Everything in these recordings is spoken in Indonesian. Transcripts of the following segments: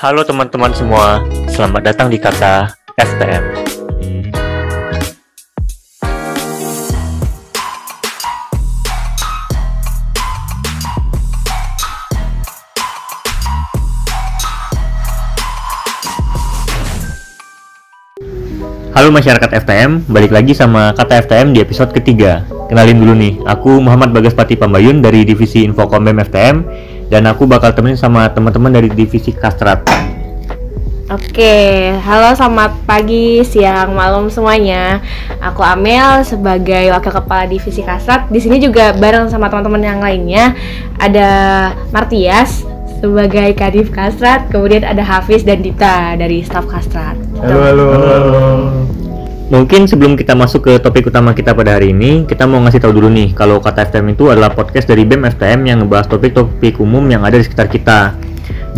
Halo teman-teman semua, selamat datang di Kata FTM. Halo masyarakat FTM, balik lagi sama Kata FTM di episode ketiga. Kenalin dulu nih, aku Muhammad Bagaspati Pambayun dari Divisi Infokom BEM FTM dan aku bakal temenin sama teman-teman dari Divisi Kastrat. Oke, halo selamat pagi, siang, malam semuanya. Aku Amel sebagai wakil kepala divisi Kasat. Di sini juga bareng sama teman-teman yang lainnya. Ada Martias sebagai Kadif Kasrat, kemudian ada Hafiz dan Dita dari staf Kasrat. Halo, halo, halo. Mungkin sebelum kita masuk ke topik utama kita pada hari ini, kita mau ngasih tahu dulu nih kalau Kata FTM itu adalah podcast dari BEM FTM yang ngebahas topik-topik umum yang ada di sekitar kita.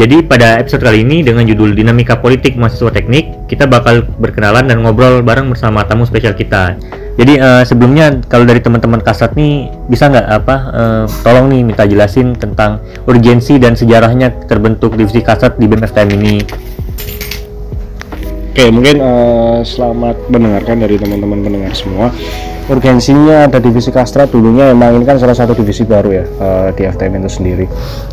Jadi pada episode kali ini dengan judul Dinamika Politik Mahasiswa Teknik, kita bakal berkenalan dan ngobrol bareng bersama tamu spesial kita. Jadi eh, sebelumnya kalau dari teman-teman kasat nih bisa nggak apa eh, tolong nih minta jelasin tentang urgensi dan sejarahnya terbentuk divisi kasat di BEM FTM ini. Oke, mungkin eh, selamat mendengarkan dari teman-teman pendengar semua. Urgensinya ada divisi Kastrat dulunya emang ini kan salah satu divisi baru ya eh, di FTM itu sendiri.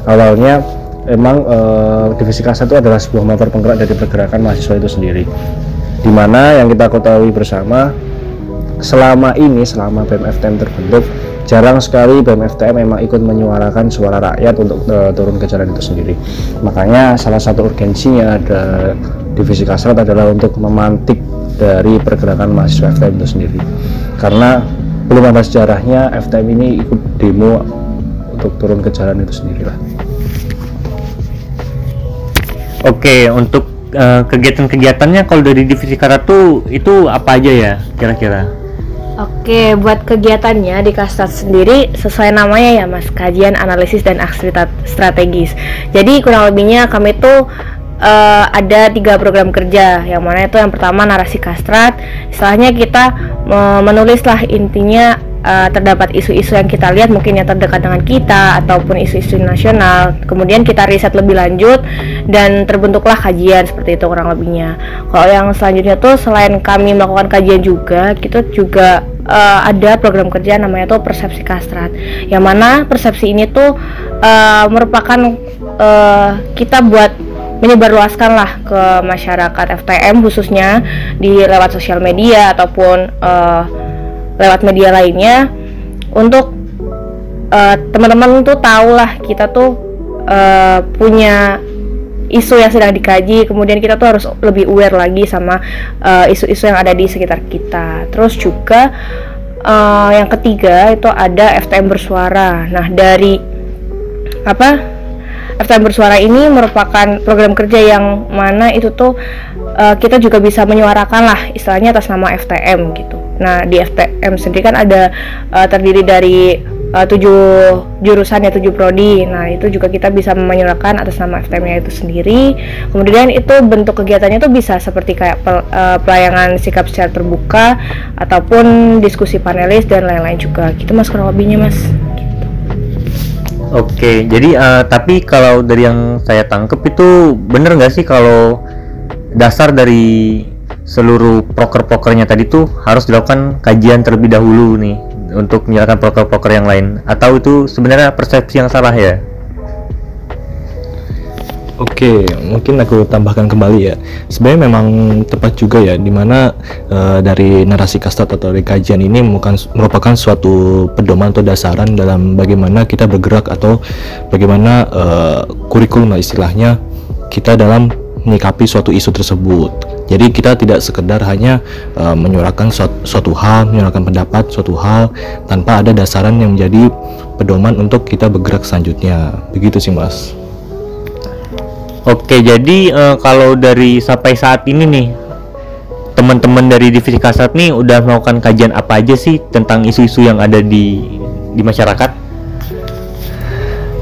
Awalnya emang eh, divisi Kastrat itu adalah sebuah motor penggerak dari pergerakan mahasiswa itu sendiri. Di mana yang kita ketahui bersama selama ini selama BEM FTM terbentuk jarang sekali BEM FTM memang ikut menyuarakan suara rakyat untuk eh, turun ke jalan itu sendiri. Makanya salah satu urgensinya ada divisi kasrat adalah untuk memantik dari pergerakan mahasiswa FTM itu sendiri karena belum ada sejarahnya FTM ini ikut demo untuk turun ke jalan itu sendiri lah Oke, untuk eh, kegiatan-kegiatannya kalau dari divisi karat itu apa aja ya kira-kira? Oke, buat kegiatannya di Kastat sendiri sesuai namanya ya Mas, kajian analisis dan aksi stra- strategis. Jadi kurang lebihnya kami tuh eh, ada tiga program kerja, yang mana itu yang pertama narasi kastrat. Istilahnya kita eh, menulis lah intinya eh, terdapat isu-isu yang kita lihat mungkin yang terdekat dengan kita ataupun isu-isu nasional. Kemudian kita riset lebih lanjut dan terbentuklah kajian seperti itu kurang lebihnya. Kalau yang selanjutnya tuh selain kami melakukan kajian juga, kita juga eh, ada program kerja namanya tuh persepsi kastrat. Yang mana persepsi ini tuh eh, merupakan eh, kita buat menyebarluaskan lah ke masyarakat FTM khususnya di lewat sosial media ataupun eh, lewat media lainnya untuk eh, teman-teman tuh tahu lah kita tuh eh, punya isu yang sedang dikaji. Kemudian kita tuh harus lebih aware lagi sama eh, isu-isu yang ada di sekitar kita. Terus juga eh, yang ketiga itu ada FTM bersuara. Nah dari apa FTM bersuara ini merupakan program kerja yang mana itu tuh eh, kita juga bisa menyuarakan lah istilahnya atas nama FTM gitu. Nah di FTM sendiri kan ada eh, terdiri dari eh, tujuh jurusan ya tujuh prodi. Nah itu juga kita bisa menyuarakan atas nama FTM-nya itu sendiri. Kemudian itu bentuk kegiatannya tuh bisa seperti kayak pel- eh, pelayanan sikap secara terbuka ataupun diskusi panelis dan lain-lain juga. Gitu mas kurang lebihnya mas. Oke, jadi eh, tapi kalau dari yang saya tangkep itu bener nggak sih kalau dasar dari seluruh proker-prokernya tadi tuh harus dilakukan kajian terlebih dahulu nih untuk menyalakan proker-proker yang lain atau itu sebenarnya persepsi yang salah ya? Oke, mungkin aku tambahkan kembali ya. Sebenarnya memang tepat juga ya, di mana eh, dari narasi kastat atau dari kajian ini merupakan, merupakan suatu pedoman atau dasaran dalam bagaimana kita bergerak atau bagaimana eh, kurikulum lah istilahnya kita dalam menyikapi suatu isu tersebut. Jadi kita tidak sekedar hanya eh, menyuarakan suatu, suatu hal, menyuarakan pendapat suatu hal tanpa ada dasaran yang menjadi pedoman untuk kita bergerak selanjutnya. Begitu sih, Mas. Oke, jadi eh, kalau dari sampai saat ini nih teman-teman dari divisi kasat nih udah melakukan kajian apa aja sih tentang isu-isu yang ada di di masyarakat?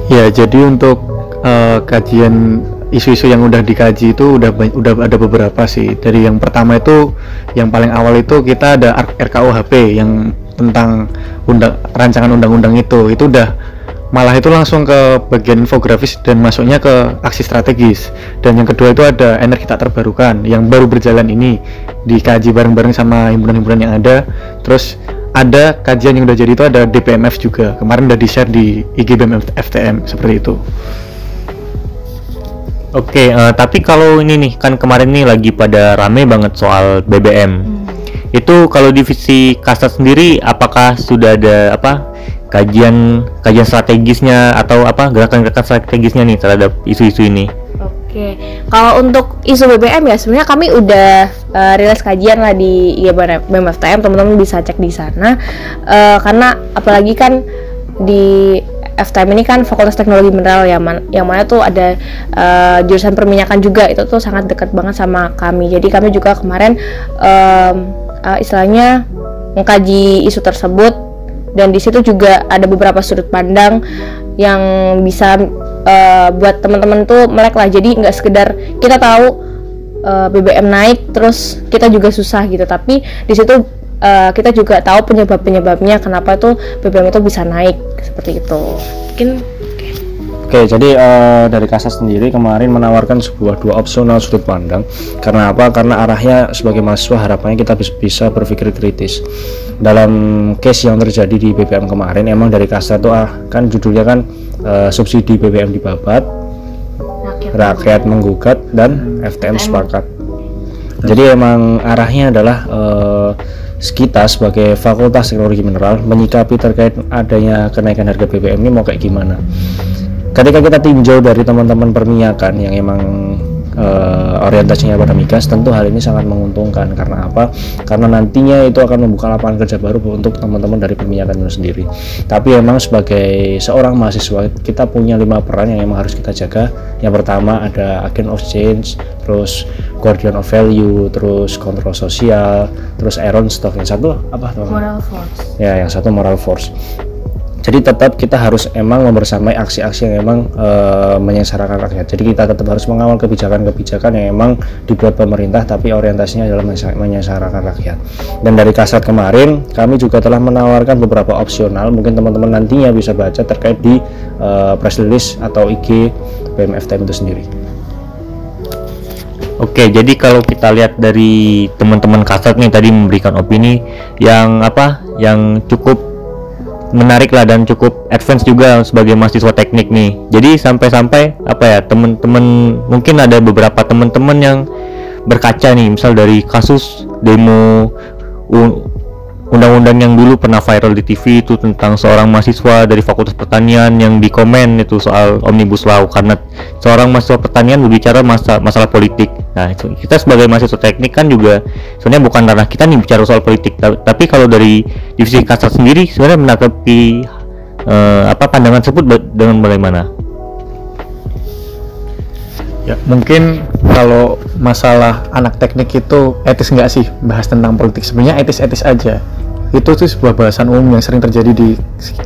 Ya, jadi untuk eh, kajian isu-isu yang udah dikaji itu udah udah ada beberapa sih. Dari yang pertama itu yang paling awal itu kita ada RKUHP yang tentang undang rancangan undang-undang itu. Itu udah malah itu langsung ke bagian infografis dan masuknya ke aksi strategis dan yang kedua itu ada energi tak terbarukan yang baru berjalan ini dikaji bareng-bareng sama himpunan-himpunan yang ada terus ada kajian yang udah jadi itu ada DPMF juga kemarin udah di share di IG BEM FTM seperti itu Oke, eh, tapi kalau ini nih kan kemarin nih lagi pada rame banget soal BBM. Itu kalau divisi kasat sendiri apakah sudah ada apa kajian kajian strategisnya atau apa gerakan-gerakan strategisnya nih terhadap isu-isu ini? Oke, kalau untuk isu BBM ya sebenarnya kami udah eh, rilis kajian lah di IG BMFTM, teman-teman bisa cek di sana. Eh, karena apalagi kan di FTM ini kan Fakultas Teknologi Mineral yang mana, yang mana tuh ada eh, jurusan perminyakan juga. Itu tuh sangat dekat banget sama kami. Jadi kami juga kemarin em, eh, istilahnya mengkaji isu tersebut. Dan di situ juga ada beberapa sudut pandang yang bisa eh, buat teman-teman tuh melek lah. Jadi nggak sekedar kita tahu eh, BBM naik terus kita juga susah gitu. Tapi di situ eh, kita juga tahu penyebab penyebabnya kenapa tuh BBM itu bisa naik seperti itu mungkin Oke, jadi eh, dari Kasat sendiri kemarin menawarkan sebuah dua opsional sudut pandang. Karena apa? Karena arahnya sebagai mahasiswa harapannya kita bis- bisa berpikir kritis. Dalam case yang terjadi di BBM kemarin, emang dari Kasat itu ah, kan judulnya kan eh, subsidi BBM dibabat, rakyat menggugat dan FTM sepakat. Jadi emang arahnya adalah eh, kita sebagai Fakultas Teknologi Mineral menyikapi terkait adanya kenaikan harga BBM ini mau kayak gimana. Ketika kita tinjau dari teman-teman perminyakan yang emang eh, orientasinya pada migas, tentu hal ini sangat menguntungkan karena apa? Karena nantinya itu akan membuka lapangan kerja baru untuk teman-teman dari perminyakan itu sendiri. Tapi emang sebagai seorang mahasiswa kita punya lima peran yang emang harus kita jaga. Yang pertama ada agent of change, terus guardian of value, terus kontrol sosial, terus iron stock. Yang satu apa teman? moral force ya yang satu moral force jadi tetap kita harus emang membersamai aksi-aksi yang emang eh, menyengsarakan rakyat. Jadi kita tetap harus mengawal kebijakan-kebijakan yang emang dibuat pemerintah tapi orientasinya adalah menyengsara- menyengsarakan rakyat. Dan dari kasat kemarin kami juga telah menawarkan beberapa opsional. Mungkin teman-teman nantinya bisa baca terkait di eh, press release atau IG BMFTM itu sendiri. Oke, jadi kalau kita lihat dari teman-teman kasat nih tadi memberikan opini yang apa, yang cukup menarik lah dan cukup advance juga sebagai mahasiswa teknik nih. Jadi sampai-sampai apa ya teman-teman mungkin ada beberapa teman-teman yang berkaca nih, misal dari kasus demo undang-undang yang dulu pernah viral di TV itu tentang seorang mahasiswa dari Fakultas Pertanian yang di komen itu soal omnibus law karena seorang mahasiswa pertanian berbicara masa masalah politik. Nah, kita sebagai mahasiswa teknik kan juga sebenarnya bukan ranah kita nih bicara soal politik, Ta- tapi kalau dari divisi kasat sendiri sebenarnya menanggapi eh, apa pandangan tersebut dengan bagaimana? Ya, mungkin kalau masalah anak teknik itu etis nggak sih bahas tentang politik? Sebenarnya etis-etis aja. Itu tuh sebuah bahasan umum yang sering terjadi di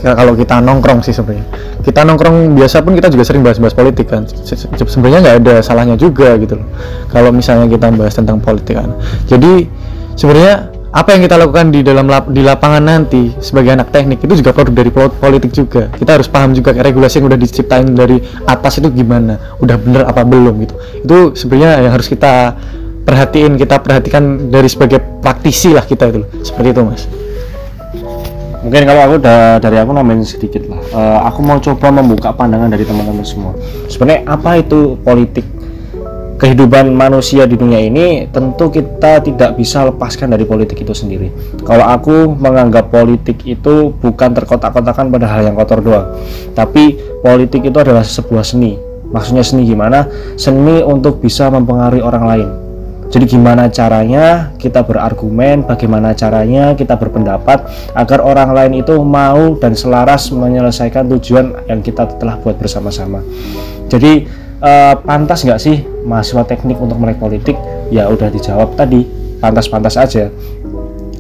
kalau kita nongkrong sih sebenarnya. Kita nongkrong biasa pun kita juga sering bahas-bahas politik kan. Se- se- Sebenarnya nggak ada salahnya juga gitu loh. Kalau misalnya kita bahas tentang politik kan. Jadi sebenarnya apa yang kita lakukan di dalam lap- di lapangan nanti sebagai anak teknik itu juga produk dari pol- politik juga kita harus paham juga regulasi yang udah diciptain dari atas itu gimana udah bener apa belum gitu itu sebenarnya yang harus kita perhatiin kita perhatikan dari sebagai praktisi lah kita itu seperti itu mas mungkin kalau aku da- dari aku nambahin sedikit lah. Eh, aku mau coba membuka pandangan dari teman-teman semua. Sebenarnya apa itu politik kehidupan manusia di dunia ini? Tentu kita tidak bisa lepaskan dari politik itu sendiri. Kalau aku menganggap politik itu bukan terkotak-kotakan pada hal yang kotor doang. Tapi politik itu adalah sebuah seni. Maksudnya seni gimana? Seni untuk bisa mempengaruhi orang lain jadi gimana caranya kita berargumen, bagaimana caranya kita berpendapat agar orang lain itu mau dan selaras menyelesaikan tujuan yang kita telah buat bersama-sama. Jadi eh, pantas nggak sih mahasiswa teknik untuk melek politik? Ya udah dijawab tadi, pantas-pantas aja.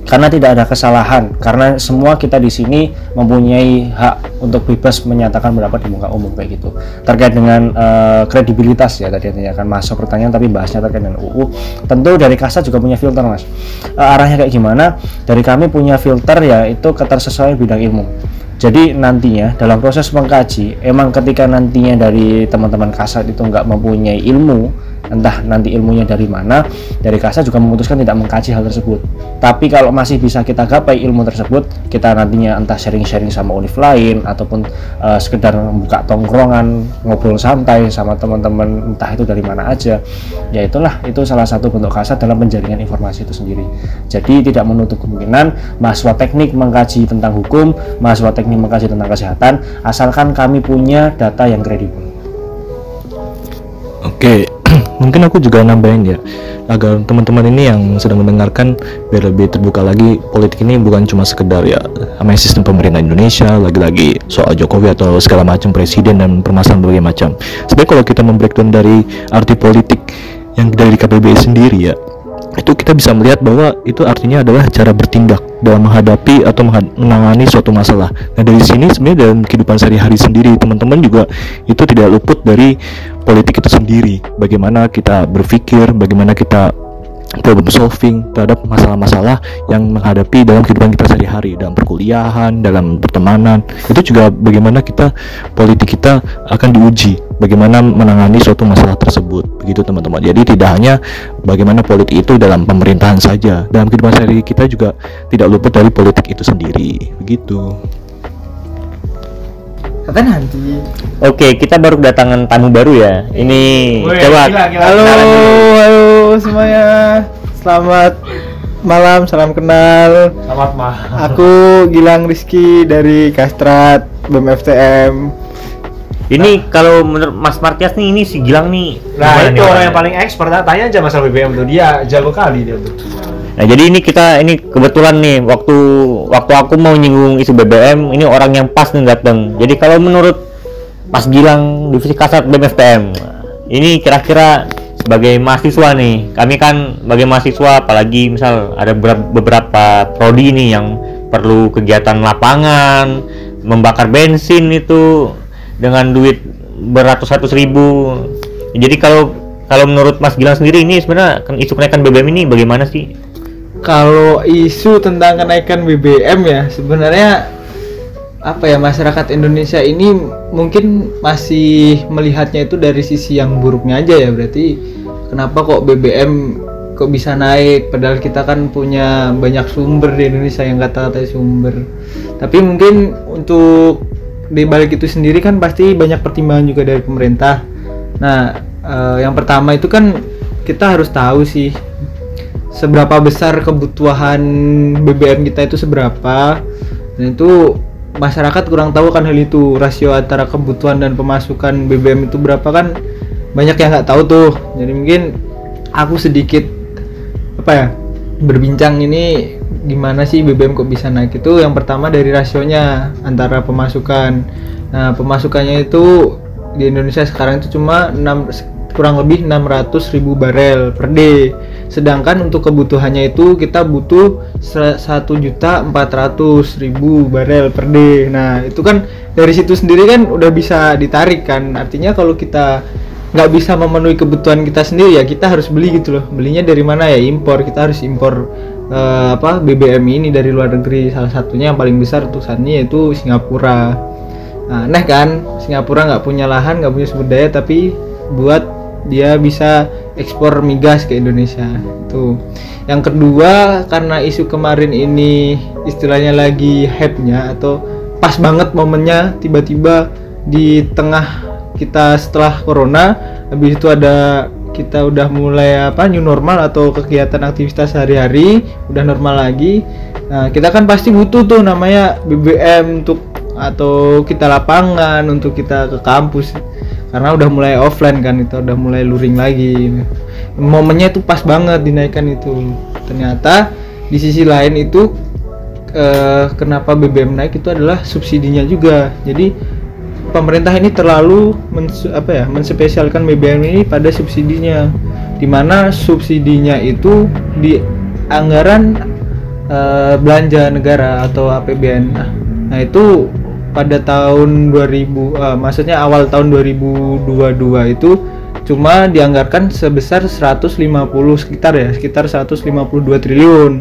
Karena tidak ada kesalahan, karena semua kita di sini mempunyai hak untuk bebas menyatakan pendapat di muka umum kayak gitu. Terkait dengan eh, kredibilitas ya tadi kan masuk pertanyaan tapi bahasnya terkait dengan UU. Tentu dari Kasat juga punya filter mas. Eh, arahnya kayak gimana? Dari kami punya filter ya itu ketersesuaian bidang ilmu. Jadi nantinya dalam proses mengkaji, emang ketika nantinya dari teman-teman kasat itu nggak mempunyai ilmu, entah nanti ilmunya dari mana, dari kasat juga memutuskan tidak mengkaji hal tersebut. Tapi kalau masih bisa kita gapai ilmu tersebut, kita nantinya entah sharing-sharing sama univ lain ataupun eh, sekedar membuka tongkrongan, ngobrol santai sama teman-teman entah itu dari mana aja. Ya itulah itu salah satu bentuk kasat dalam penjaringan informasi itu sendiri. Jadi tidak menutup kemungkinan mahasiswa teknik mengkaji tentang hukum, mahasiswa teknik mengkaji tentang kesehatan, asalkan kami punya data yang kredibel. Oke, mungkin aku juga nambahin ya agar teman-teman ini yang sedang mendengarkan biar lebih terbuka lagi politik ini bukan cuma sekedar ya namanya sistem pemerintah Indonesia lagi-lagi soal Jokowi atau segala macam presiden dan permasalahan berbagai macam. Sebenarnya kalau kita membreakdown dari arti politik yang dari KBBI sendiri ya itu kita bisa melihat bahwa itu artinya adalah cara bertindak dalam menghadapi atau menangani suatu masalah. Nah dari sini sebenarnya dalam kehidupan sehari-hari sendiri teman-teman juga itu tidak luput dari politik itu sendiri. Bagaimana kita berpikir, bagaimana kita problem solving terhadap masalah-masalah yang menghadapi dalam kehidupan kita sehari-hari dalam perkuliahan, dalam pertemanan. Itu juga bagaimana kita politik kita akan diuji, bagaimana menangani suatu masalah tersebut. Begitu teman-teman. Jadi tidak hanya bagaimana politik itu dalam pemerintahan saja, dalam kehidupan sehari kita juga tidak luput dari politik itu sendiri. Begitu. Kata nanti. Oke, kita baru kedatangan tamu baru ya. Ini coba Halo, halo semuanya. Selamat malam, salam kenal. Selamat malam. Aku Gilang Rizky dari Kastrat BEM FTM. Ini kalau menurut Mas Martias nih ini si Gilang nih. Nah itu orang yang paling expert, tanya aja masalah BBM tuh dia jago kali dia tuh. Nah, jadi ini kita ini kebetulan nih waktu waktu aku mau nyinggung isu BBM, ini orang yang pas nih dateng. Jadi kalau menurut Mas Gilang divisi kasat BMFTM, ini kira-kira sebagai mahasiswa nih, kami kan sebagai mahasiswa apalagi misal ada beberapa, prodi nih yang perlu kegiatan lapangan, membakar bensin itu dengan duit beratus-ratus ribu. Jadi kalau kalau menurut Mas Gilang sendiri ini sebenarnya isu kenaikan BBM ini bagaimana sih? Kalau isu tentang kenaikan BBM ya sebenarnya apa ya masyarakat Indonesia ini mungkin masih melihatnya itu dari sisi yang buruknya aja ya berarti kenapa kok BBM kok bisa naik? Padahal kita kan punya banyak sumber di Indonesia yang kata-kata sumber. Tapi mungkin untuk di balik itu sendiri kan pasti banyak pertimbangan juga dari pemerintah. Nah eh, yang pertama itu kan kita harus tahu sih seberapa besar kebutuhan BBM kita itu seberapa. Dan itu masyarakat kurang tahu kan hal itu rasio antara kebutuhan dan pemasukan BBM itu berapa kan banyak yang nggak tahu tuh. Jadi mungkin aku sedikit apa ya berbincang ini gimana sih BBM kok bisa naik itu. Yang pertama dari rasionya antara pemasukan. Nah pemasukannya itu di Indonesia sekarang itu cuma 6 kurang lebih 600 ribu barel per day sedangkan untuk kebutuhannya itu kita butuh satu juta 400 ribu barel per day. Nah itu kan dari situ sendiri kan udah bisa ditarik kan. Artinya kalau kita nggak bisa memenuhi kebutuhan kita sendiri ya kita harus beli gitu loh. Belinya dari mana ya? Impor. Kita harus impor eh, apa BBM ini dari luar negeri. Salah satunya yang paling besar tulisannya yaitu Singapura. Nah, aneh kan Singapura nggak punya lahan nggak punya sumber daya tapi buat dia bisa ekspor migas ke Indonesia. Itu yang kedua karena isu kemarin ini istilahnya lagi hype-nya atau pas banget momennya tiba-tiba di tengah kita setelah corona habis itu ada kita udah mulai apa new normal atau kegiatan aktivitas sehari-hari udah normal lagi. Nah kita kan pasti butuh tuh namanya BBM untuk atau kita lapangan untuk kita ke kampus karena udah mulai offline kan itu udah mulai luring lagi momennya itu pas banget dinaikkan itu. Ternyata di sisi lain itu eh, kenapa BBM naik itu adalah subsidinya juga. Jadi pemerintah ini terlalu mensu- apa ya menspesialkan BBM ini pada subsidinya. Di mana subsidinya itu di anggaran eh, belanja negara atau APBN nah, nah itu pada tahun 2000 eh, maksudnya awal tahun 2022 itu cuma dianggarkan sebesar 150 sekitar ya sekitar 152 triliun.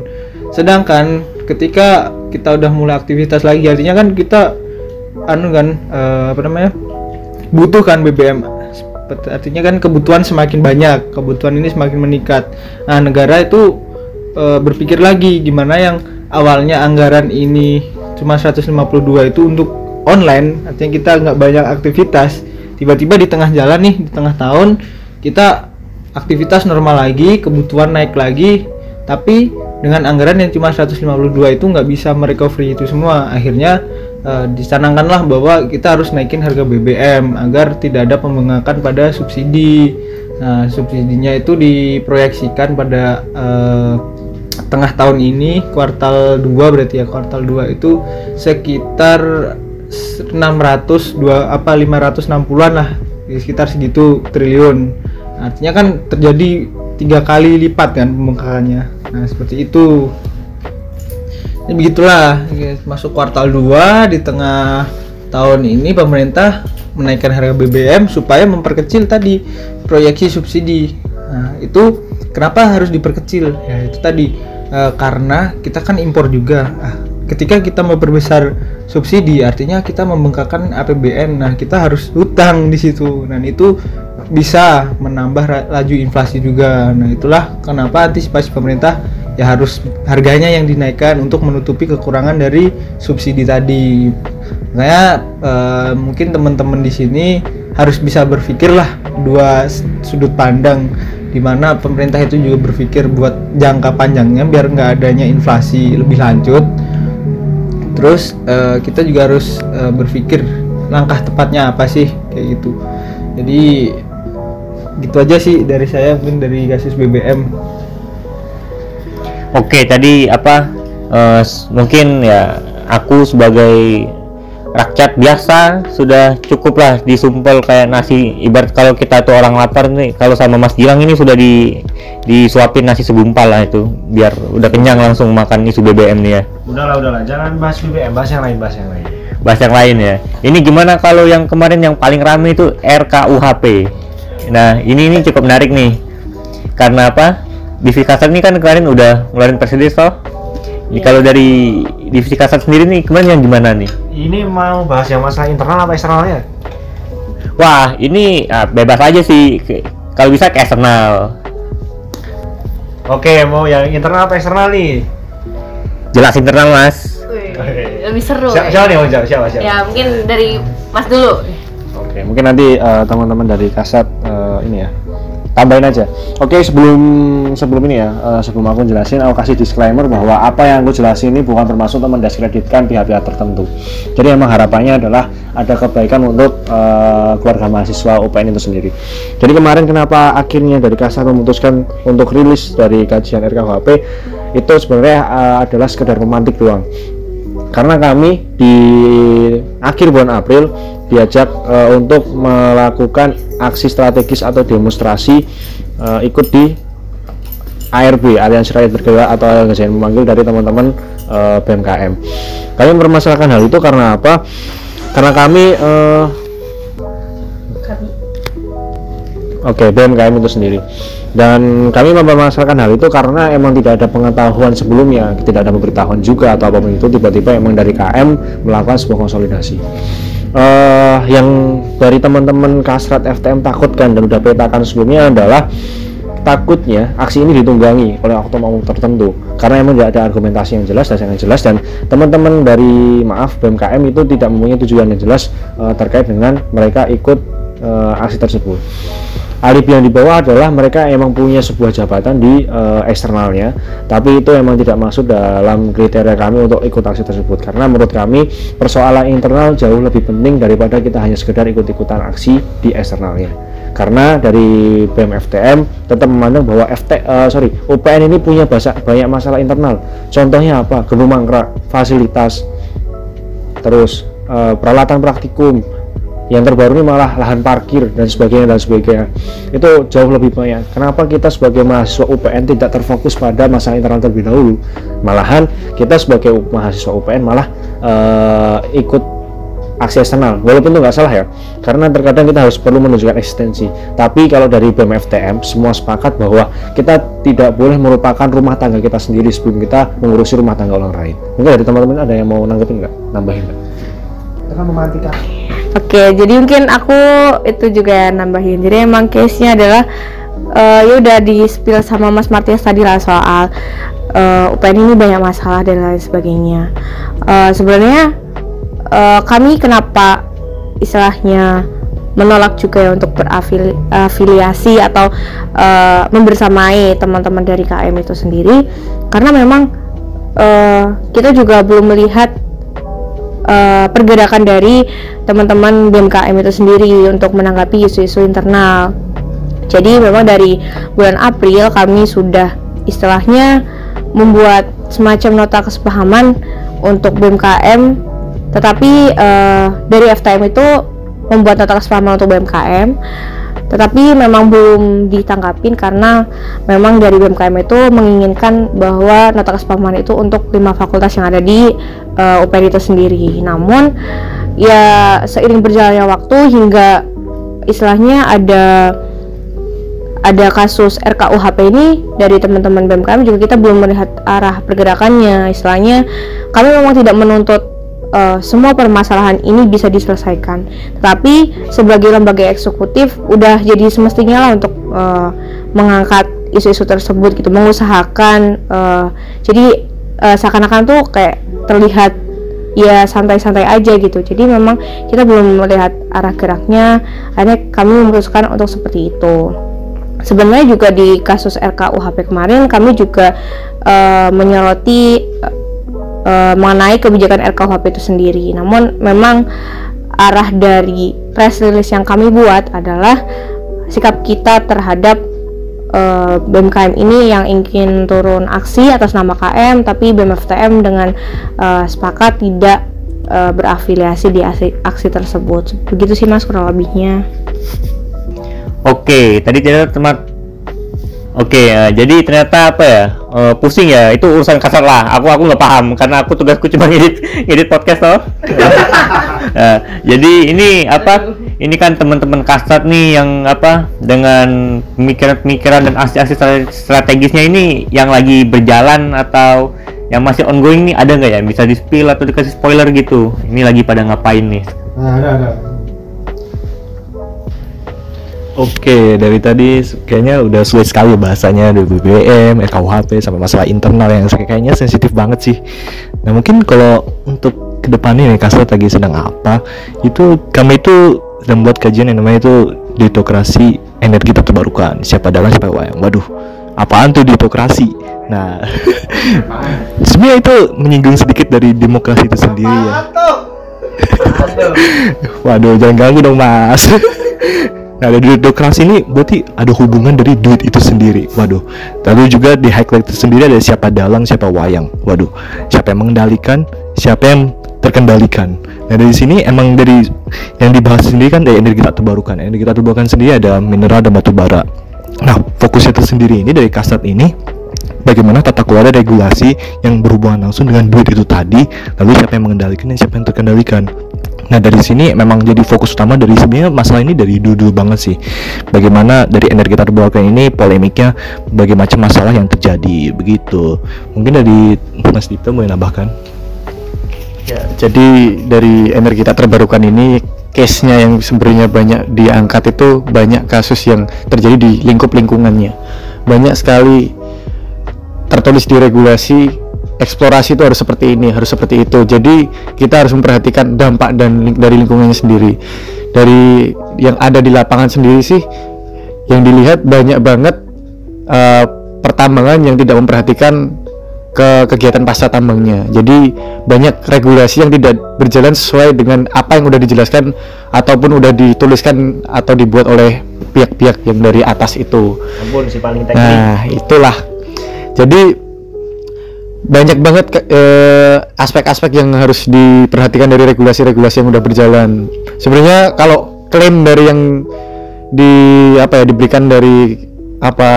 Sedangkan ketika kita udah mulai aktivitas lagi artinya kan kita anu kan eh, apa namanya butuh kan BBM artinya kan kebutuhan semakin banyak kebutuhan ini semakin meningkat. Nah negara itu eh, berpikir lagi gimana yang awalnya anggaran ini cuma 152 itu untuk online artinya kita nggak banyak aktivitas. Tiba-tiba di tengah jalan nih di tengah tahun kita aktivitas normal lagi kebutuhan naik lagi tapi dengan anggaran yang cuma 152 itu nggak bisa merecovery itu semua. Akhirnya eh, dicanangkanlah bahwa kita harus naikin harga BBM agar tidak ada pembengkakan pada subsidi. Nah subsidinya itu diproyeksikan pada eh, tengah tahun ini kuartal 2 berarti ya kuartal 2 itu sekitar 600 dua apa 560-an lah. Di sekitar segitu triliun. Artinya kan terjadi tiga kali lipat kan pembengkakannya. Nah seperti itu. Ya begitulah. Masuk kuartal 2 di tengah tahun ini pemerintah menaikkan harga BBM supaya memperkecil tadi proyeksi subsidi. Nah itu kenapa harus diperkecil? Ya itu tadi. Eh, karena kita kan impor juga. Ah, ketika kita memperbesar subsidi artinya kita membengkakkan APBN nah kita harus hutang di situ. Dan itu bisa menambah laju inflasi juga. Nah itulah kenapa antisipasi pemerintah ya harus harganya yang dinaikkan untuk menutupi kekurangan dari subsidi tadi. Makanya eh, mungkin teman-teman di sini harus bisa berpikirlah dua sudut pandang di mana pemerintah itu juga berpikir buat jangka panjangnya biar nggak adanya inflasi lebih lanjut terus eh, kita juga harus eh, berpikir langkah tepatnya apa sih kayak gitu jadi gitu aja sih dari saya mungkin dari kasus BBM Oke, tadi apa? s- mungkin ya aku sebagai rakyat biasa sudah cukup lah disumpel kayak nasi. Ibarat kalau kita tuh orang lapar nih, kalau sama Mas Gilang ini sudah di disuapin nasi segumpal lah itu, biar udah kenyang langsung makan isu BBM nih ya. udahlah udahlah jangan bahas BBM bahas yang lain bahas yang lain Bahas yang lain ya. Ini gimana kalau yang kemarin yang paling rame itu RKUHP. Nah, ini ini cukup menarik nih. Karena apa? Kasat ini kan kemarin udah ngeluarin presiden toh. Ini kalau dari divisi Kasat sendiri nih kemarin yang gimana nih? ini mau bahas yang masalah internal apa eksternalnya Wah, ini ah, bebas aja sih. Kalau bisa ke eksternal. oke mau yang internal apa eksternal nih Jelas internal, Mas. lebih seru siapa, ya. siapa nih mau jawab siapa siapa ya mungkin dari Mas dulu Oke, mungkin nanti eh, teman-teman dari kasat eh, ini ya tambahin aja. Oke, sebelum sebelum ini ya, eh, sebelum aku jelasin, aku kasih disclaimer bahwa apa yang aku jelasin ini bukan bermaksud untuk mendiskreditkan pihak-pihak tertentu. Jadi emang harapannya adalah ada kebaikan untuk eh, keluarga mahasiswa UPN itu sendiri. Jadi kemarin kenapa akhirnya dari kasat memutuskan untuk rilis dari kajian RKUHP itu sebenarnya eh, adalah sekedar memantik doang karena kami di akhir bulan April diajak eh, untuk melakukan aksi strategis atau demonstrasi eh, ikut di ARB Aliansi Rakyat Bergerak atau Aliansi memanggil dari teman-teman eh, BMKM. Kami mempermasalahkan hal itu karena apa? Karena kami eh, Oke, BMKM itu sendiri. Dan kami mempermasalahkan hal itu karena emang tidak ada pengetahuan sebelumnya, tidak ada pemberitahuan juga atau apa pun itu tiba-tiba emang dari KM melakukan sebuah konsolidasi. Eh, yang dari teman-teman Kasrat FTM takutkan dan udah petakan sebelumnya adalah takutnya aksi ini ditunggangi oleh oknum-oknum tertentu karena emang tidak ada argumentasi yang jelas dan yang jelas dan teman-teman dari maaf BMKM itu tidak mempunyai tujuan yang jelas eh, terkait dengan mereka ikut eh, aksi tersebut alibi yang dibawa adalah mereka emang punya sebuah jabatan di eh, eksternalnya. Tapi itu emang tidak masuk dalam kriteria kami untuk ikut aksi tersebut. Karena menurut kami persoalan internal jauh lebih penting daripada kita hanya sekedar ikut-ikutan aksi di eksternalnya. Karena dari BMFTM tetap memandang bahwa FT eh, sorry UPN ini punya bahasa, banyak masalah internal. Contohnya apa? Gedung mangkrak fasilitas terus eh, peralatan praktikum yang terbaru ini malah lahan parkir dan sebagainya dan sebagainya. Itu jauh lebih banyak. Kenapa kita sebagai mahasiswa UPN tidak terfokus pada masalah internal terlebih dahulu? Malahan kita sebagai mahasiswa UPN malah eh, ikut aksi eksternal. Walaupun itu nggak salah ya karena terkadang kita harus perlu menunjukkan eksistensi. Tapi kalau dari BMFTM semua sepakat bahwa kita tidak boleh merupakan rumah tangga kita sendiri sebelum kita mengurusi rumah tangga orang lain. Mungkin dari teman-teman ada yang mau nanggepin nggak? Nambahin nggak? Dengan memantikan Oke, jadi mungkin aku itu juga nambahin. Jadi emang case-nya adalah eh ya udah di spill sama Mas Martias tadi lah soal eh UPN ini banyak masalah dan lain sebagainya. Eh, sebenarnya eh, kami kenapa istilahnya menolak juga ya untuk berafiliasi atau eh, membersamai teman-teman dari KM itu sendiri karena memang eh, kita juga belum melihat eh, pergerakan dari teman-teman BMKM itu sendiri untuk menanggapi isu-isu internal. Jadi memang dari bulan April kami sudah istilahnya membuat semacam nota kesepahaman untuk BMKM, tetapi eh, dari FTM itu membuat nota kesepahaman untuk BMKM, tetapi memang belum ditanggapin karena memang dari BMKM itu menginginkan bahwa nota kesepahaman itu untuk lima fakultas yang ada di eh, UPN itu sendiri. Namun ya seiring berjalannya waktu hingga istilahnya ada ada kasus RKUHP ini dari teman-teman BMKM juga kita belum melihat arah pergerakannya istilahnya kami memang tidak menuntut eh, semua permasalahan ini bisa diselesaikan tetapi sebagai lembaga eksekutif udah jadi semestinya lah untuk eh, mengangkat isu-isu tersebut gitu mengusahakan eh, jadi eh, seakan-akan tuh kayak terlihat ya santai-santai aja gitu. Jadi memang kita belum melihat arah geraknya. Akhirnya kami memutuskan untuk seperti itu. Sebenarnya juga di kasus RKUHP kemarin kami juga eh, menyoroti eh, mengenai kebijakan RKUHP itu sendiri. Namun memang arah dari press release yang kami buat adalah sikap kita terhadap eh, BMKM ini yang ingin turun aksi atas nama KM tapi BMFTM dengan eh, sepakat tidak eh, berafiliasi di aksi, aksi tersebut. Begitu sih mas kurang lebihnya. Oke, tadi ternyata teman Oke, eh, jadi ternyata apa ya? eh, pusing ya, itu urusan kasar lah. Aku aku nggak paham karena aku tugasku cuma ngedit ngedit podcast toh. Eh, jadi ini apa? Ini kan teman-teman kasat nih yang apa dengan pemikiran-pemikiran dan aksi-aksi strate- strategisnya ini yang lagi berjalan atau yang masih ongoing nih ada nggak ya? Bisa di spill atau dikasih spoiler gitu? Ini lagi pada ngapain nih? nah ada ada Oke, dari tadi kayaknya udah sulit sekali bahasanya dari BBM, RKUHP sampai masalah internal yang kayaknya sensitif banget sih. Nah mungkin kalau untuk ke depannya nih Kasat lagi sedang apa, itu kami itu sedang buat kajian yang namanya itu ditokrasi energi terbarukan. Siapa dalam siapa wayang. Waduh, apaan tuh ditokrasi? Nah, sebenarnya itu menyinggung sedikit dari demokrasi itu sendiri ya. Waduh, jangan ganggu dong mas. nah, dari demokrasi ini berarti ada hubungan dari duit itu sendiri. Waduh. Lalu juga di highlight itu sendiri ada siapa dalang, siapa wayang. Waduh. Siapa yang mengendalikan, siapa yang terkendalikan. Nah dari sini emang dari yang dibahas sendiri kan dari energi tak terbarukan. Energi tak terbarukan sendiri ada mineral dan batu bara. Nah fokusnya itu sendiri ini dari kasat ini bagaimana tata kelola regulasi yang berhubungan langsung dengan duit itu tadi lalu siapa yang mengendalikan dan siapa yang terkendalikan nah dari sini memang jadi fokus utama dari sebenarnya masalah ini dari dulu, banget sih. Bagaimana dari energi terbarukan ini polemiknya berbagai macam masalah yang terjadi begitu. Mungkin dari Mas Dito mau nambahkan? Ya, jadi dari energi tak terbarukan ini case-nya yang sebenarnya banyak diangkat itu banyak kasus yang terjadi di lingkup lingkungannya. Banyak sekali tertulis di regulasi eksplorasi itu harus seperti ini, harus seperti itu. Jadi kita harus memperhatikan dampak dan ling- dari lingkungannya sendiri. Dari yang ada di lapangan sendiri sih yang dilihat banyak banget eh, pertambangan yang tidak memperhatikan ke kegiatan pasca tambangnya. Jadi banyak regulasi yang tidak berjalan sesuai dengan apa yang udah dijelaskan ataupun udah dituliskan atau dibuat oleh pihak-pihak yang dari atas itu. Ampun si paling Nah, itulah. Jadi banyak banget eh, aspek-aspek yang harus diperhatikan dari regulasi-regulasi yang udah berjalan. Sebenarnya kalau klaim dari yang di apa ya diberikan dari apa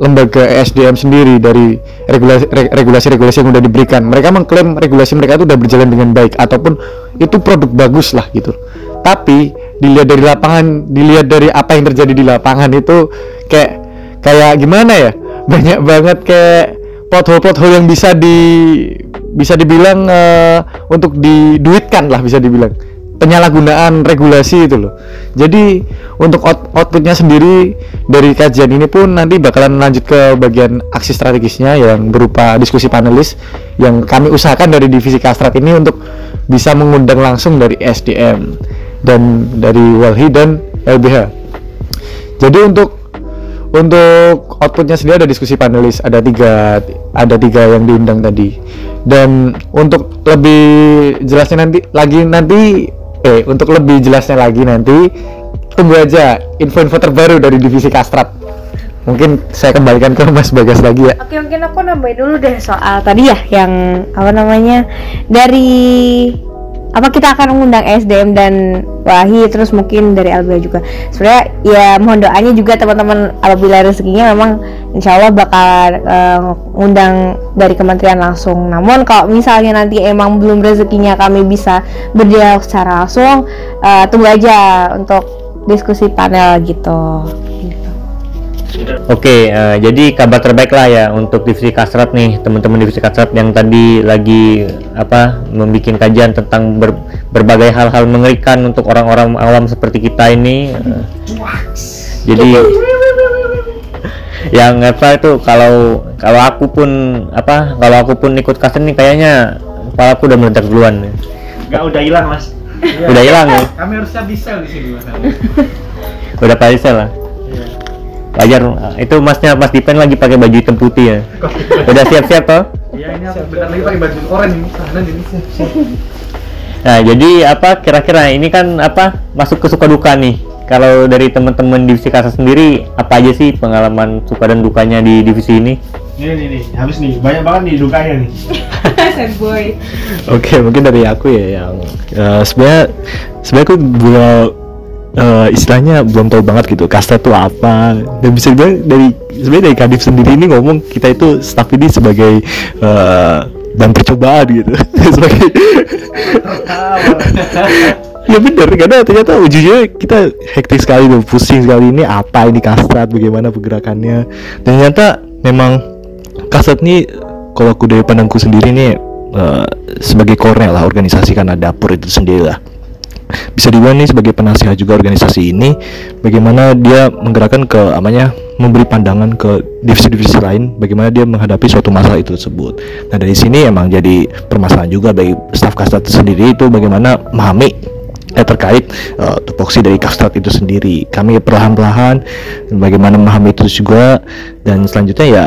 lembaga SDM sendiri dari regulasi re- regulasi-regulasi yang udah diberikan. Mereka mengklaim regulasi mereka itu udah berjalan dengan baik ataupun itu produk bagus lah gitu. Tapi dilihat dari lapangan, dilihat dari apa yang terjadi di lapangan itu kayak kayak gimana ya? Banyak banget kayak pothole-pothole yang bisa di bisa dibilang eh, untuk diduitkan lah bisa dibilang. penyalahgunaan regulasi itu loh. Jadi untuk out- outputnya sendiri dari kajian ini pun nanti bakalan lanjut ke bagian aksi strategisnya yang berupa diskusi panelis yang kami usahakan dari divisi Kastrat ini untuk bisa mengundang langsung dari SDM dan dari Walhi dan LBH. Jadi untuk untuk outputnya sendiri ada diskusi panelis ada tiga ada tiga yang diundang tadi. Dan untuk lebih jelasnya nanti lagi nanti eh untuk lebih jelasnya lagi nanti tunggu aja info-info terbaru dari divisi Kastrat. Mungkin saya kembalikan ke Mas Bagas lagi ya. Oke mungkin aku nambahin dulu deh soal tadi ya yang apa namanya dari apa kita akan mengundang SDM dan Wahid terus mungkin dari LBH juga sebenarnya ya mohon doanya juga teman-teman apabila rezekinya memang insya Allah bakal ngundang dari kementerian langsung namun kalau misalnya nanti emang belum rezekinya kami bisa berdialog secara langsung eh, tunggu aja untuk diskusi panel gitu. Oke, eh, jadi kabar terbaik lah ya untuk divisi kasrat nih, teman-teman divisi kasrat yang tadi lagi apa membuat kajian tentang ber- berbagai hal-hal mengerikan untuk orang-orang awam seperti kita ini. eh, jadi yang apa itu kalau kalau aku pun apa kalau aku pun ikut kasrat nih kayaknya kepala aku udah meledak duluan. Enggak udah hilang, Mas. Udah hilang ya? Kami harusnya bisa di sini, Mas. Udah parisel lah. Wajar, itu masnya Mas Dipen lagi pakai baju hitam putih ya. Udah siap-siap toh? Iya, ini aku bentar lagi pakai baju oranye ini. Nah, jadi apa kira-kira ini kan apa masuk ke suka duka nih. Kalau dari teman-teman divisi kasa sendiri, apa aja sih pengalaman suka dan dukanya di divisi ini? Ini nih, nih, habis nih. Banyak banget nih dukanya nih. Oke, mungkin dari aku ya yang eh, sebenarnya sebenarnya aku eh, istilahnya belum tahu banget gitu kasta itu apa. Dan bisa dibilang dari sebenarnya dari Kadif sendiri ini ngomong kita itu staff ini sebagai eh, dan percobaan gitu. Sebagai ya bener karena ternyata ujungnya kita hektik sekali tuh pusing sekali ini apa ini kastrat bagaimana pergerakannya. Dan ternyata memang kastrat ini kalau aku dari pandangku sendiri nih eh, sebagai core lah organisasi karena dapur itu sendiri lah bisa dibilang nih sebagai penasihat juga organisasi ini bagaimana dia menggerakkan ke namanya memberi pandangan ke divisi-divisi lain bagaimana dia menghadapi suatu masalah itu tersebut. Nah dari sini emang jadi permasalahan juga bagi staf kastrat itu sendiri itu bagaimana memahami eh, terkait eh, tupoksi dari kastrat itu sendiri. Kami perlahan-lahan bagaimana memahami itu juga dan selanjutnya ya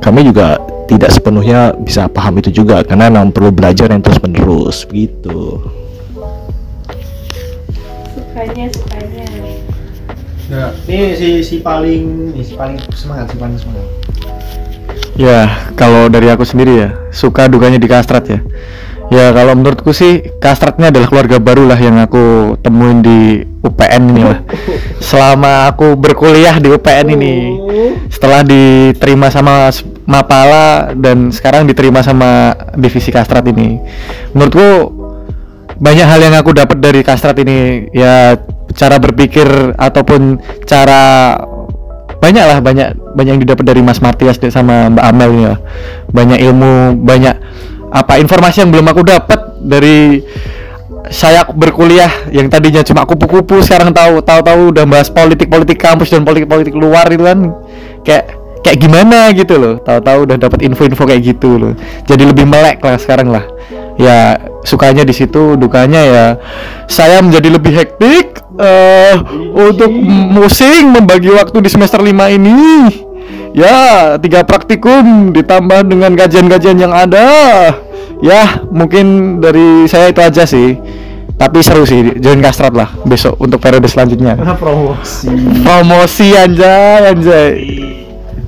kami juga tidak sepenuhnya bisa paham itu juga karena memang perlu belajar yang terus menerus begitu Sukanya sukanya. Nah, ini si si paling nih si paling semangat, si paling semangat. Ya, kalau dari aku sendiri ya, suka dukanya di kastrat ya. Ya, kalau menurutku sih kastratnya adalah keluarga baru lah yang aku temuin di UPN ini lah. Selama aku berkuliah di UPN ini, setelah diterima sama Mapala dan sekarang diterima sama divisi kastrat ini, menurutku banyak hal yang aku dapat dari kastrat ini. Ya cara berpikir ataupun cara banyak lah banyak banyak yang didapat dari Mas Martias de- sama Mbak Amel ini lah banyak ilmu banyak apa informasi yang belum aku dapat dari saya berkuliah yang tadinya cuma kupu-kupu sekarang tahu tahu-tahu udah bahas politik politik kampus dan politik politik luar itu kan kayak kayak gimana gitu loh. Tahu-tahu udah dapat info-info kayak gitu loh. Jadi lebih melek lah sekarang lah ya sukanya di situ dukanya ya saya menjadi lebih hektik eh untuk musing membagi waktu di semester 5 ini. Ya tiga praktikum ditambah dengan kajian-kajian yang ada. Ya mungkin dari saya itu aja sih. Tapi seru sih join kastrat lah besok untuk periode selanjutnya. Promosi. promosi anjay anjay.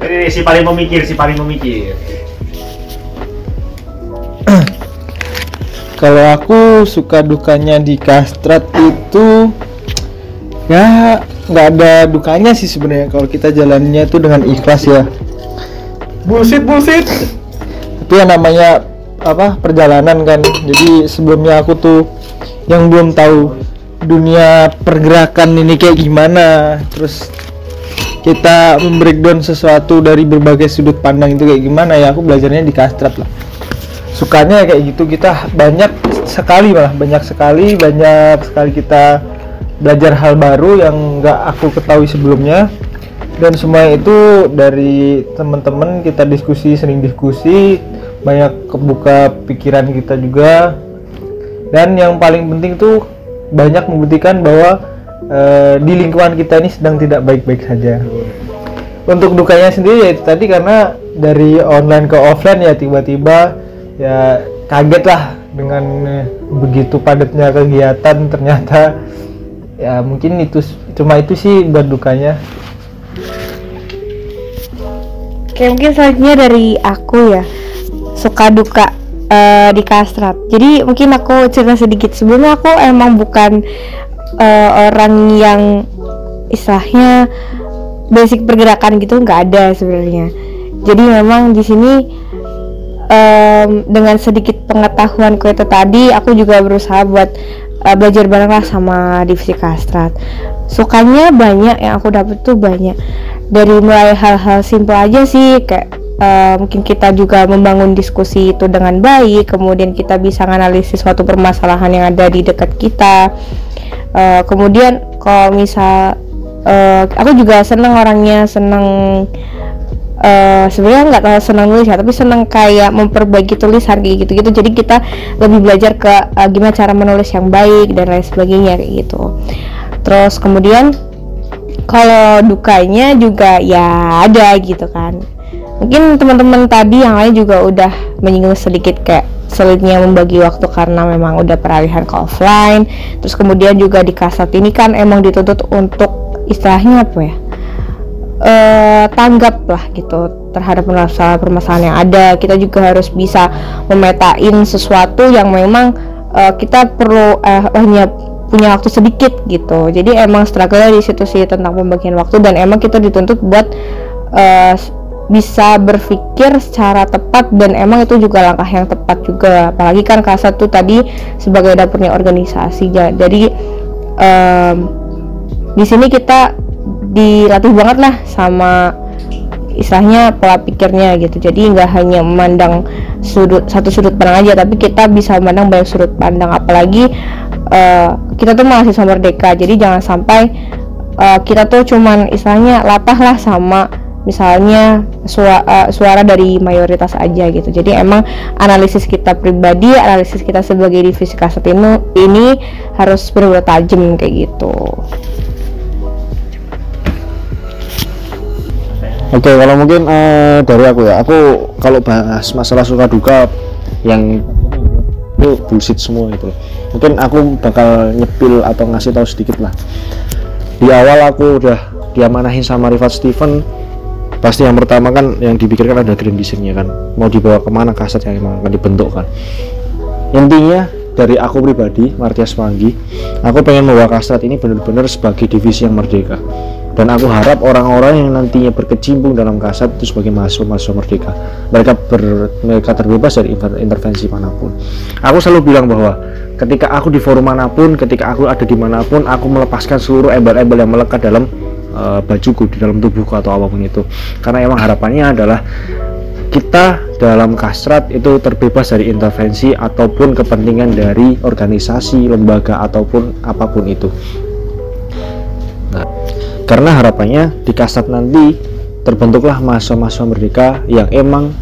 Ini si paling memikir, si paling memikir. Kalau aku suka dukanya di kastrat itu ya nggak ada dukanya sih sebenarnya kalau kita jalannya itu dengan ikhlas ya. Bullshit bullshit. Tapi yang namanya apa perjalanan kan. Jadi sebelumnya aku tuh yang belum tahu dunia pergerakan ini kayak gimana. Terus kita membreakdown sesuatu dari berbagai sudut pandang itu kayak gimana ya aku belajarnya di kastrat lah sukanya kayak gitu kita banyak sekali malah banyak sekali banyak sekali kita belajar hal baru yang nggak aku ketahui sebelumnya. Dan semua itu dari teman-teman kita diskusi sering diskusi banyak kebuka pikiran kita juga. Dan yang paling penting tuh banyak membuktikan bahwa eh, di lingkungan kita ini sedang tidak baik-baik saja. Untuk dukanya sendiri ya itu tadi karena dari online ke offline ya tiba-tiba ya kaget lah dengan eh, begitu padatnya kegiatan ternyata ya mungkin itu cuma itu sih buat dukanya Oke mungkin selanjutnya dari aku ya suka duka eh, di kastrat. Jadi mungkin aku cerita sedikit sebelumnya aku emang bukan eh, orang yang istilahnya basic pergerakan gitu nggak ada sebenarnya. Jadi memang di sini em, dengan sedikit pengetahuanku itu tadi aku juga berusaha buat eh, belajar bareng lah sama divisi kastrat. Sukanya banyak yang aku dapet tuh banyak dari mulai hal-hal simpel aja sih kayak eh, mungkin kita juga membangun diskusi itu dengan baik kemudian kita bisa menganalisis suatu permasalahan yang ada di dekat kita Eh, kemudian kalau misal eh, aku juga seneng orangnya seneng eh sebenarnya nggak terlalu senang nulis ya tapi senang kayak memperbaiki tulisan kayak gitu gitu jadi kita lebih belajar ke eh, gimana cara menulis yang baik dan lain sebagainya kayak gitu. Terus kemudian kalau dukanya juga ya ada gitu kan. Mungkin teman-teman tadi yang lain juga udah menyinggung sedikit kayak sulitnya membagi waktu karena memang udah peralihan ke offline. Terus kemudian juga di kasat ini kan emang dituntut untuk istilahnya apa ya eh, tanggap lah gitu terhadap permasalahan permasalahan yang ada. Kita juga harus bisa memetain sesuatu yang memang eh, kita perlu eh, hanya punya waktu sedikit gitu. Jadi emang struggle di situ sih tentang pembagian waktu dan emang kita dituntut buat eh, bisa berpikir secara tepat dan emang itu juga langkah yang tepat juga. Apalagi kan kasat tuh tadi sebagai dapurnya organisasi. Ja- jadi em, di sini kita dilatih banget lah sama istilahnya pola pikirnya gitu. Jadi nggak hanya memandang sudut satu sudut pandang aja tapi kita bisa memandang banyak sudut pandang. Apalagi eh, kita tuh mahasiswa merdeka jadi jangan sampai eh, kita tuh cuman istilahnya latah lah sama misalnya sua- eh, suara dari mayoritas aja gitu. Jadi emang analisis kita pribadi analisis kita sebagai divisi kaset ini ini harus benar-benar tajam kayak gitu Oke, kalau mungkin eh, dari aku ya, aku kalau bahas masalah suka duka yang itu bullshit semua itu. Mungkin aku bakal nyepil atau ngasih tahu sedikit lah. Di awal aku udah diamanahin sama Rifat Steven, pasti yang pertama kan yang dipikirkan ada grand design-nya kan, mau dibawa ke mana kaset yang emang akan dibentuk kan. Intinya dari aku pribadi, Martias Manggi, aku pengen membawa kasat ini benar-benar sebagai divisi yang merdeka. Dan aku harap orang-orang yang nantinya berkecimpung dalam kasat itu sebagai mahasiswa-mahasiswa merdeka. Mereka ber, mereka terbebas dari inter- intervensi mana pun. Aku selalu bilang bahwa ketika aku di forum mana pun ketika aku ada di mana pun aku melepaskan seluruh embel-embel yang melekat dalam eh, bajuku di dalam tubuhku atau apa pun itu. Karena emang harapannya adalah kita dalam kasrat itu terbebas dari intervensi ataupun kepentingan dari organisasi, lembaga ataupun apa pun itu. Nah, karena harapannya di kasat nanti terbentuklah mahasiswa-mahasiswa merdeka yang emang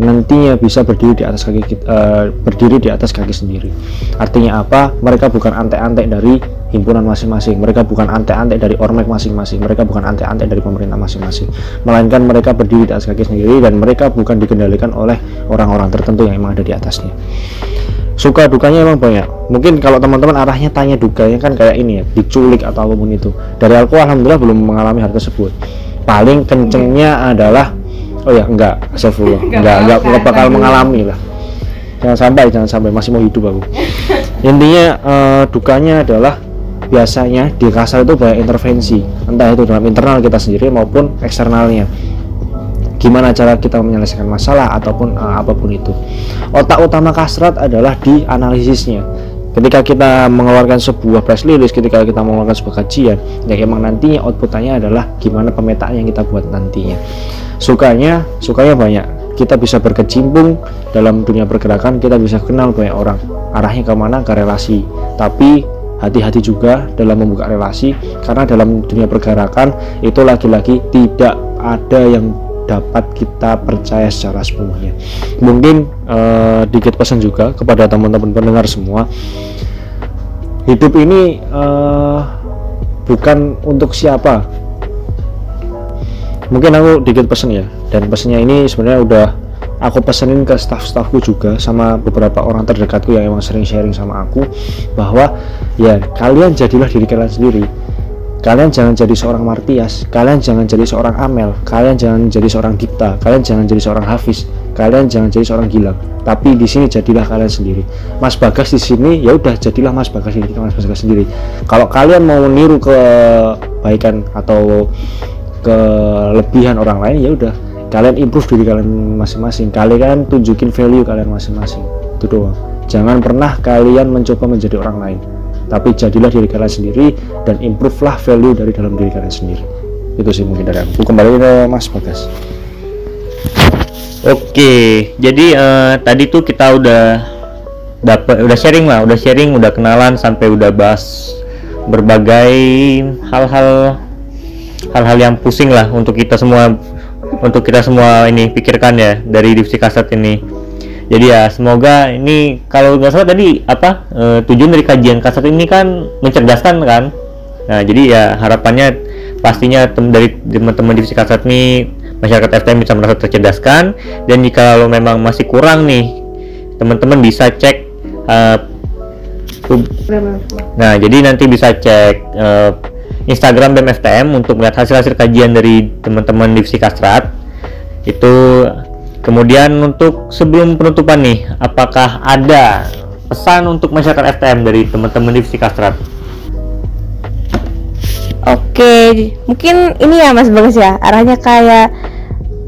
nantinya bisa berdiri di atas kaki kita, eh, berdiri di atas kaki sendiri. Artinya apa? Mereka bukan antek-antek dari himpunan masing-masing. Mereka bukan antek-antek dari ormek masing-masing. Mereka bukan antek-antek dari pemerintah masing-masing. Melainkan mereka berdiri di atas kaki sendiri dan mereka bukan dikendalikan oleh orang-orang tertentu yang emang ada di atasnya. Suka dukanya emang banyak. Mungkin kalau teman-teman arahnya tanya dukanya kan kayak ini ya, diculik atau apa pun itu. Dari aku alhamdulillah belum mengalami hal tersebut. Paling kencengnya adalah oh ya enggak, astagfirullah. Enggak, enggak, enggak bakal mengalami lah. Jangan sampai, jangan sampai masih mau hidup aku. Intinya eh, dukanya adalah biasanya di kasar itu banyak intervensi, entah itu dalam internal kita sendiri maupun eksternalnya gimana cara kita menyelesaikan masalah ataupun uh, apa pun itu. Otak utama kasrat adalah di analisisnya. Ketika kita mengeluarkan sebuah press release, ketika kita mengeluarkan sebuah kajian, yang emang nantinya outputannya adalah gimana pemetaan yang kita buat nantinya. Sukanya, sukanya banyak. kita bisa berkecimpung dalam dunia pergerakan kita bisa kenal banyak orang arahnya ke mana ke relasi tapi hati-hati juga dalam membuka relasi karena dalam dunia pergerakan itu lagi-lagi tidak ada yang dapat kita percaya secara sepenuhnya. Mungkin eh, dikit pesan juga kepada teman-teman pendengar semua. Hidup ini eh, bukan untuk siapa. Mungkin aku dikit pesen ya dan pesennya ini sebenarnya udah aku pesenin ke staff-staffku juga sama beberapa orang terdekatku yang emang sering sharing sama aku bahwa ya kalian jadilah diri kalian sendiri kalian jangan jadi seorang Martias kalian jangan jadi seorang Amel kalian jangan jadi seorang Dipta kalian jangan jadi seorang Hafiz kalian jangan jadi seorang Gilang tapi di sini jadilah kalian sendiri. Mas Bagas di sini ya udah jadilah Mas Bagas ini Mas Bagas sendiri. Kalau kalian mau niru kebaikan atau kelebihan orang lain ya udah kalian improve diri kalian masing-masing. Kalian tunjukin value kalian masing-masing. Itu doang. Jangan pernah kalian mencoba menjadi orang lain tapi jadilah diri kalian sendiri dan improve lah value dari dalam diri kalian sendiri. Itu sih mungkin dari aku. Kembali ke Mas Bagas. Oke, jadi eh, tadi tuh kita udah dapat udah sharing lah, udah sharing, udah kenalan sampai udah bahas berbagai hal-hal hal-hal yang pusing lah untuk kita semua untuk kita semua ini pikirkan ya dari divisi kasat ini. Jadi ya semoga ini kalau nggak salah tadi apa eh, tujuan dari kajian kasat ini kan mencerdaskan kan. Nah jadi ya harapannya pastinya tem dari teman-teman divisi kasat ini masyarakat FTM bisa merasa tercerdaskan dan jika lo memang masih kurang nih teman-teman bisa cek uh, nah jadi nanti bisa cek uh, Instagram BEM FTM untuk melihat hasil-hasil kajian dari teman-teman divisi Kastrat itu kemudian untuk sebelum penutupan nih apakah ada pesan untuk masyarakat FTM dari teman-teman divisi Kastrat Oke, mungkin ini ya Mas Bagus ya, arahnya kayak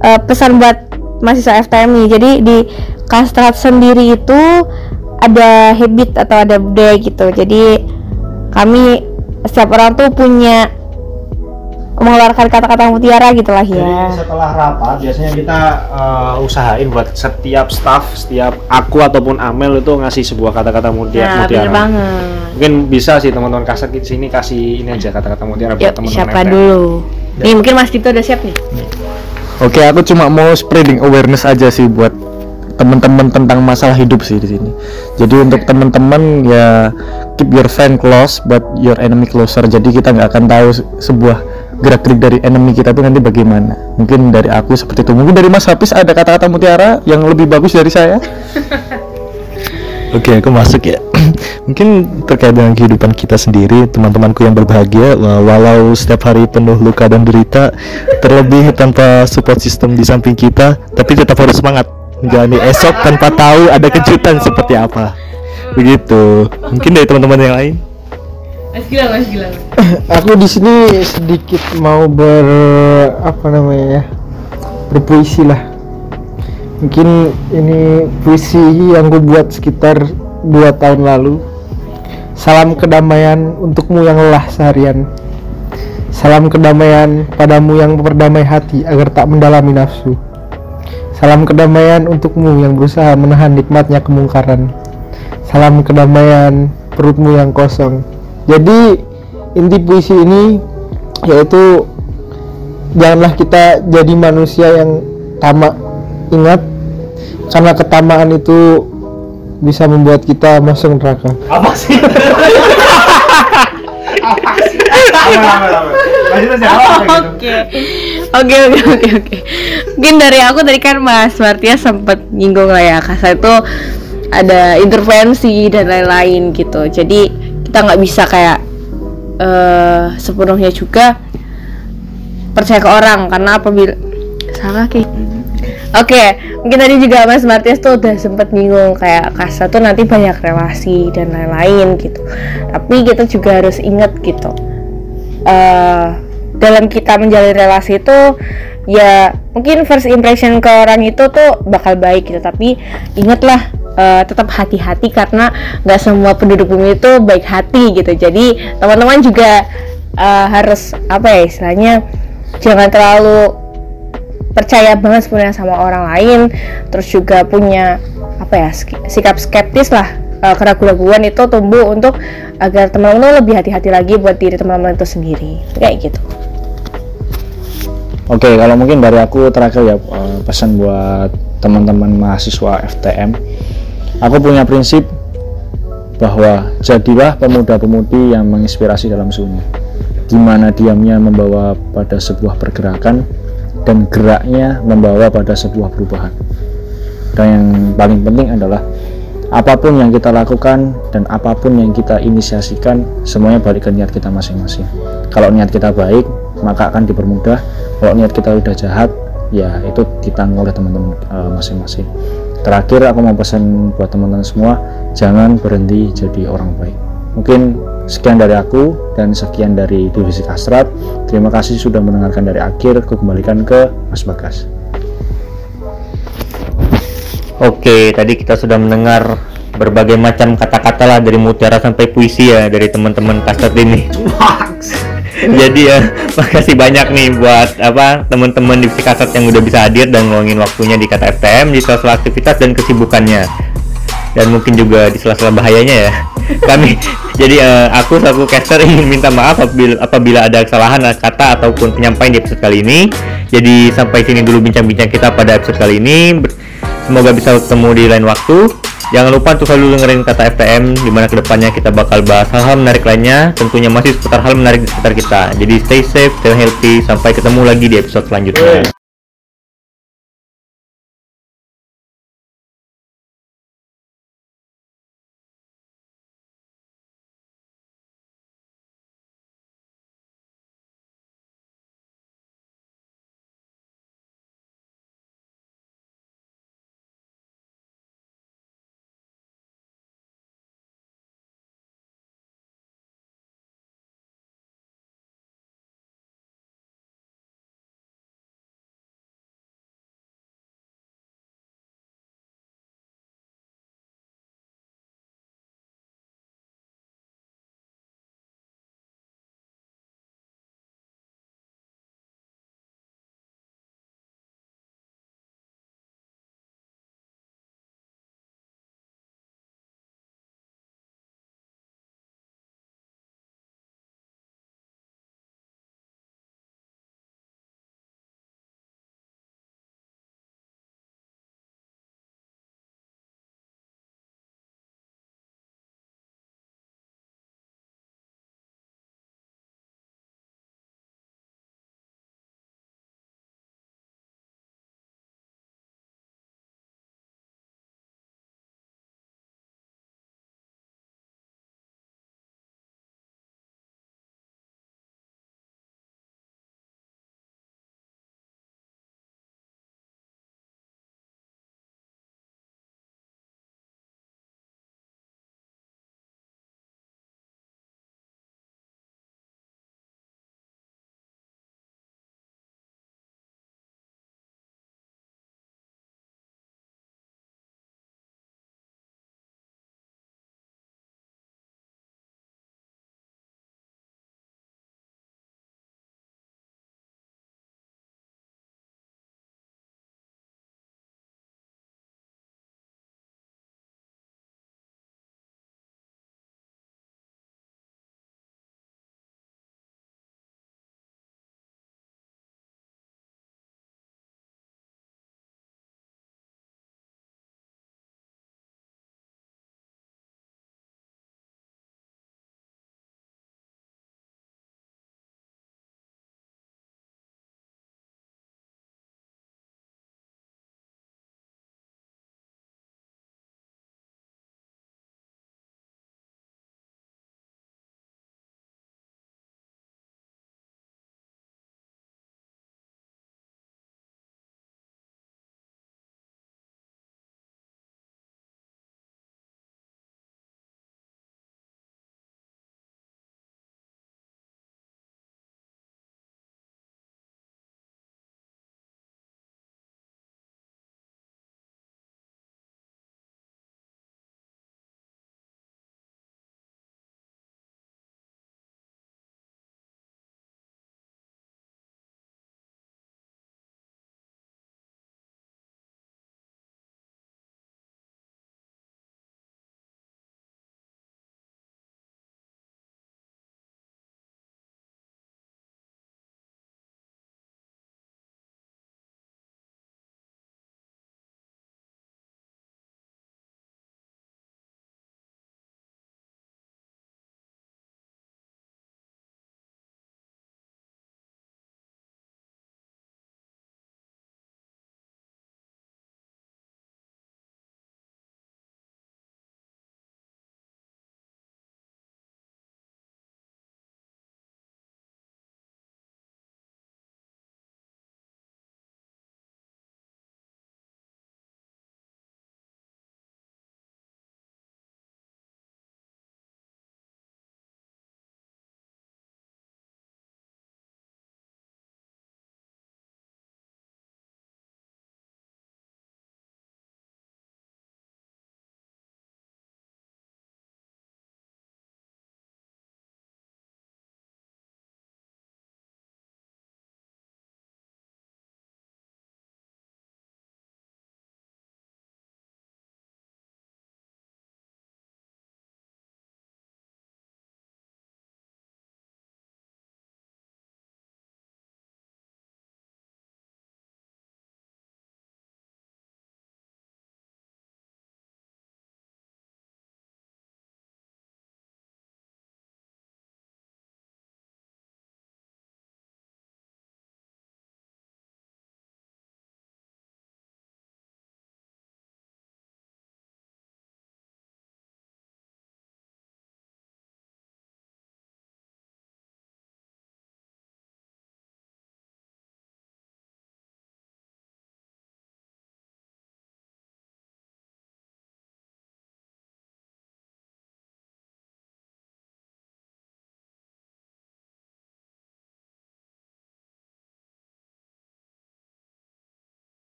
eh, pesan buat mahasiswa FTM nih. Jadi di Kastrat sendiri itu ada habit atau ada budaya gitu. Jadi kami setiap orang tuh punya mengeluarkan kata-kata mutiara gitu lah Jadi ya. setelah rapat biasanya kita uh, usahain buat setiap staff, setiap aku ataupun Amel itu ngasih sebuah kata-kata mutia- Nah, mutiara. bener banget. Mungkin bisa sih teman-teman kasat di sini kasih ini aja kata-kata mutiara buat teman-teman siapa dulu? Nih, mungkin Mas Tito udah siap nih. Oke, aku cuma mau spreading awareness aja sih buat teman-teman tentang masalah hidup sih di sini. Jadi untuk teman-teman ya keep your friend close but your enemy closer. Jadi kita nggak akan tahu se- sebuah gerak-gerik dari enemy kita tuh nanti bagaimana. Mungkin dari aku seperti itu. Mungkin dari Mas Hafiz ada kata-kata mutiara yang lebih bagus dari saya. Oke, aku masuk ya. Mungkin terkait dengan kehidupan kita sendiri, teman-temanku yang berbahagia, wa- walau setiap hari penuh luka dan derita, terlebih tanpa support system di samping kita, tapi tetap harus semangat menjalani esok tanpa tahu ada kejutan seperti apa. Begitu. Mungkin dari teman-teman yang lain. Mas Gilang, Mas Gilang. aku di sini sedikit mau ber apa namanya ya berpuisi lah mungkin ini puisi yang gue buat sekitar dua tahun lalu salam kedamaian untukmu yang lelah seharian salam kedamaian padamu yang berdamai hati agar tak mendalami nafsu salam kedamaian untukmu yang berusaha menahan nikmatnya kemungkaran. Salam kedamaian perutmu yang kosong. Jadi inti puisi ini yaitu janganlah kita jadi manusia yang tamak. Ingat karena ketamaan itu bisa membuat kita masuk neraka. Apa sih? Oke. Oke oke oke oke. Mungkin dari aku tadi kan Mas Martia sempat nyinggung lah ya kasar itu ada intervensi dan lain-lain gitu. Jadi kita nggak bisa kayak eh sepenuhnya juga percaya ke orang karena apabila salah kayak Oke, mungkin tadi juga Mas Martias tuh udah sempet nyinggung kayak Kasa tuh nanti banyak relasi dan lain-lain gitu. Tapi kita juga harus ingat gitu. eh dalam kita menjalin relasi itu ya mungkin first impression ke orang itu tuh bakal baik gitu. Tapi ingatlah eh, tetap hati-hati karena nggak semua penduduk bumi itu baik hati gitu. Jadi teman-teman juga eh, harus apa ya istilahnya jangan terlalu percaya banget sebenarnya sama orang lain terus juga punya apa ya sikap skeptis lah uh, keraguan-keraguan itu tumbuh untuk agar teman-teman lebih hati-hati lagi buat diri teman-teman itu sendiri kayak gitu Oke, kalau mungkin dari aku terakhir ya eh, pesan buat teman-teman mahasiswa FTM. Aku punya prinsip bahwa jadilah pemuda-pemudi yang menginspirasi dalam sunyi. Di mana diamnya membawa pada sebuah pergerakan dan geraknya membawa pada sebuah perubahan. Dan yang paling penting adalah apa pun yang kita lakukan dan apa pun yang kita inisiasikan semuanya balik ke niat kita masing-masing. Kalau niat kita baik, maka akan dipermudah. Kalau niat kita udah jahat, ya itu ditanggung oleh teman-teman eh, masing-masing. Terakhir aku mau pesan buat teman-teman semua, jangan berhenti jadi orang baik. Mungkin sekian dari aku dan sekian dari divisi Kastrat. Terima kasih sudah mendengarkan dari akhir. Aku kembalikan ke Mas Bagas. Oke, tadi kita sudah mendengar berbagai macam kata-kata lah dari mutiara sampai puisi ya dari teman-teman kastet ini. Jadi ya, makasih banyak nih buat apa teman-teman divisi kastet yang udah bisa hadir dan ngeluangin waktunya di kata FTM di sela-sela aktivitas dan kesibukannya. Dan mungkin juga di sela-sela bahayanya ya. Kami jadi eh, aku selaku caster ingin minta maaf apabila, apabila ada kesalahan kata ataupun penyampaian di episode kali ini. Jadi sampai sini dulu bincang-bincang kita pada episode kali ini. Semoga bisa ketemu di lain waktu. Jangan lupa untuk selalu dengerin kata FTM di mana ke depannya kita bakal bahas hal-hal menarik lainnya. Tentunya masih seputar hal menarik di sekitar kita. Jadi stay safe, stay healthy. Sampai ketemu lagi di episode selanjutnya.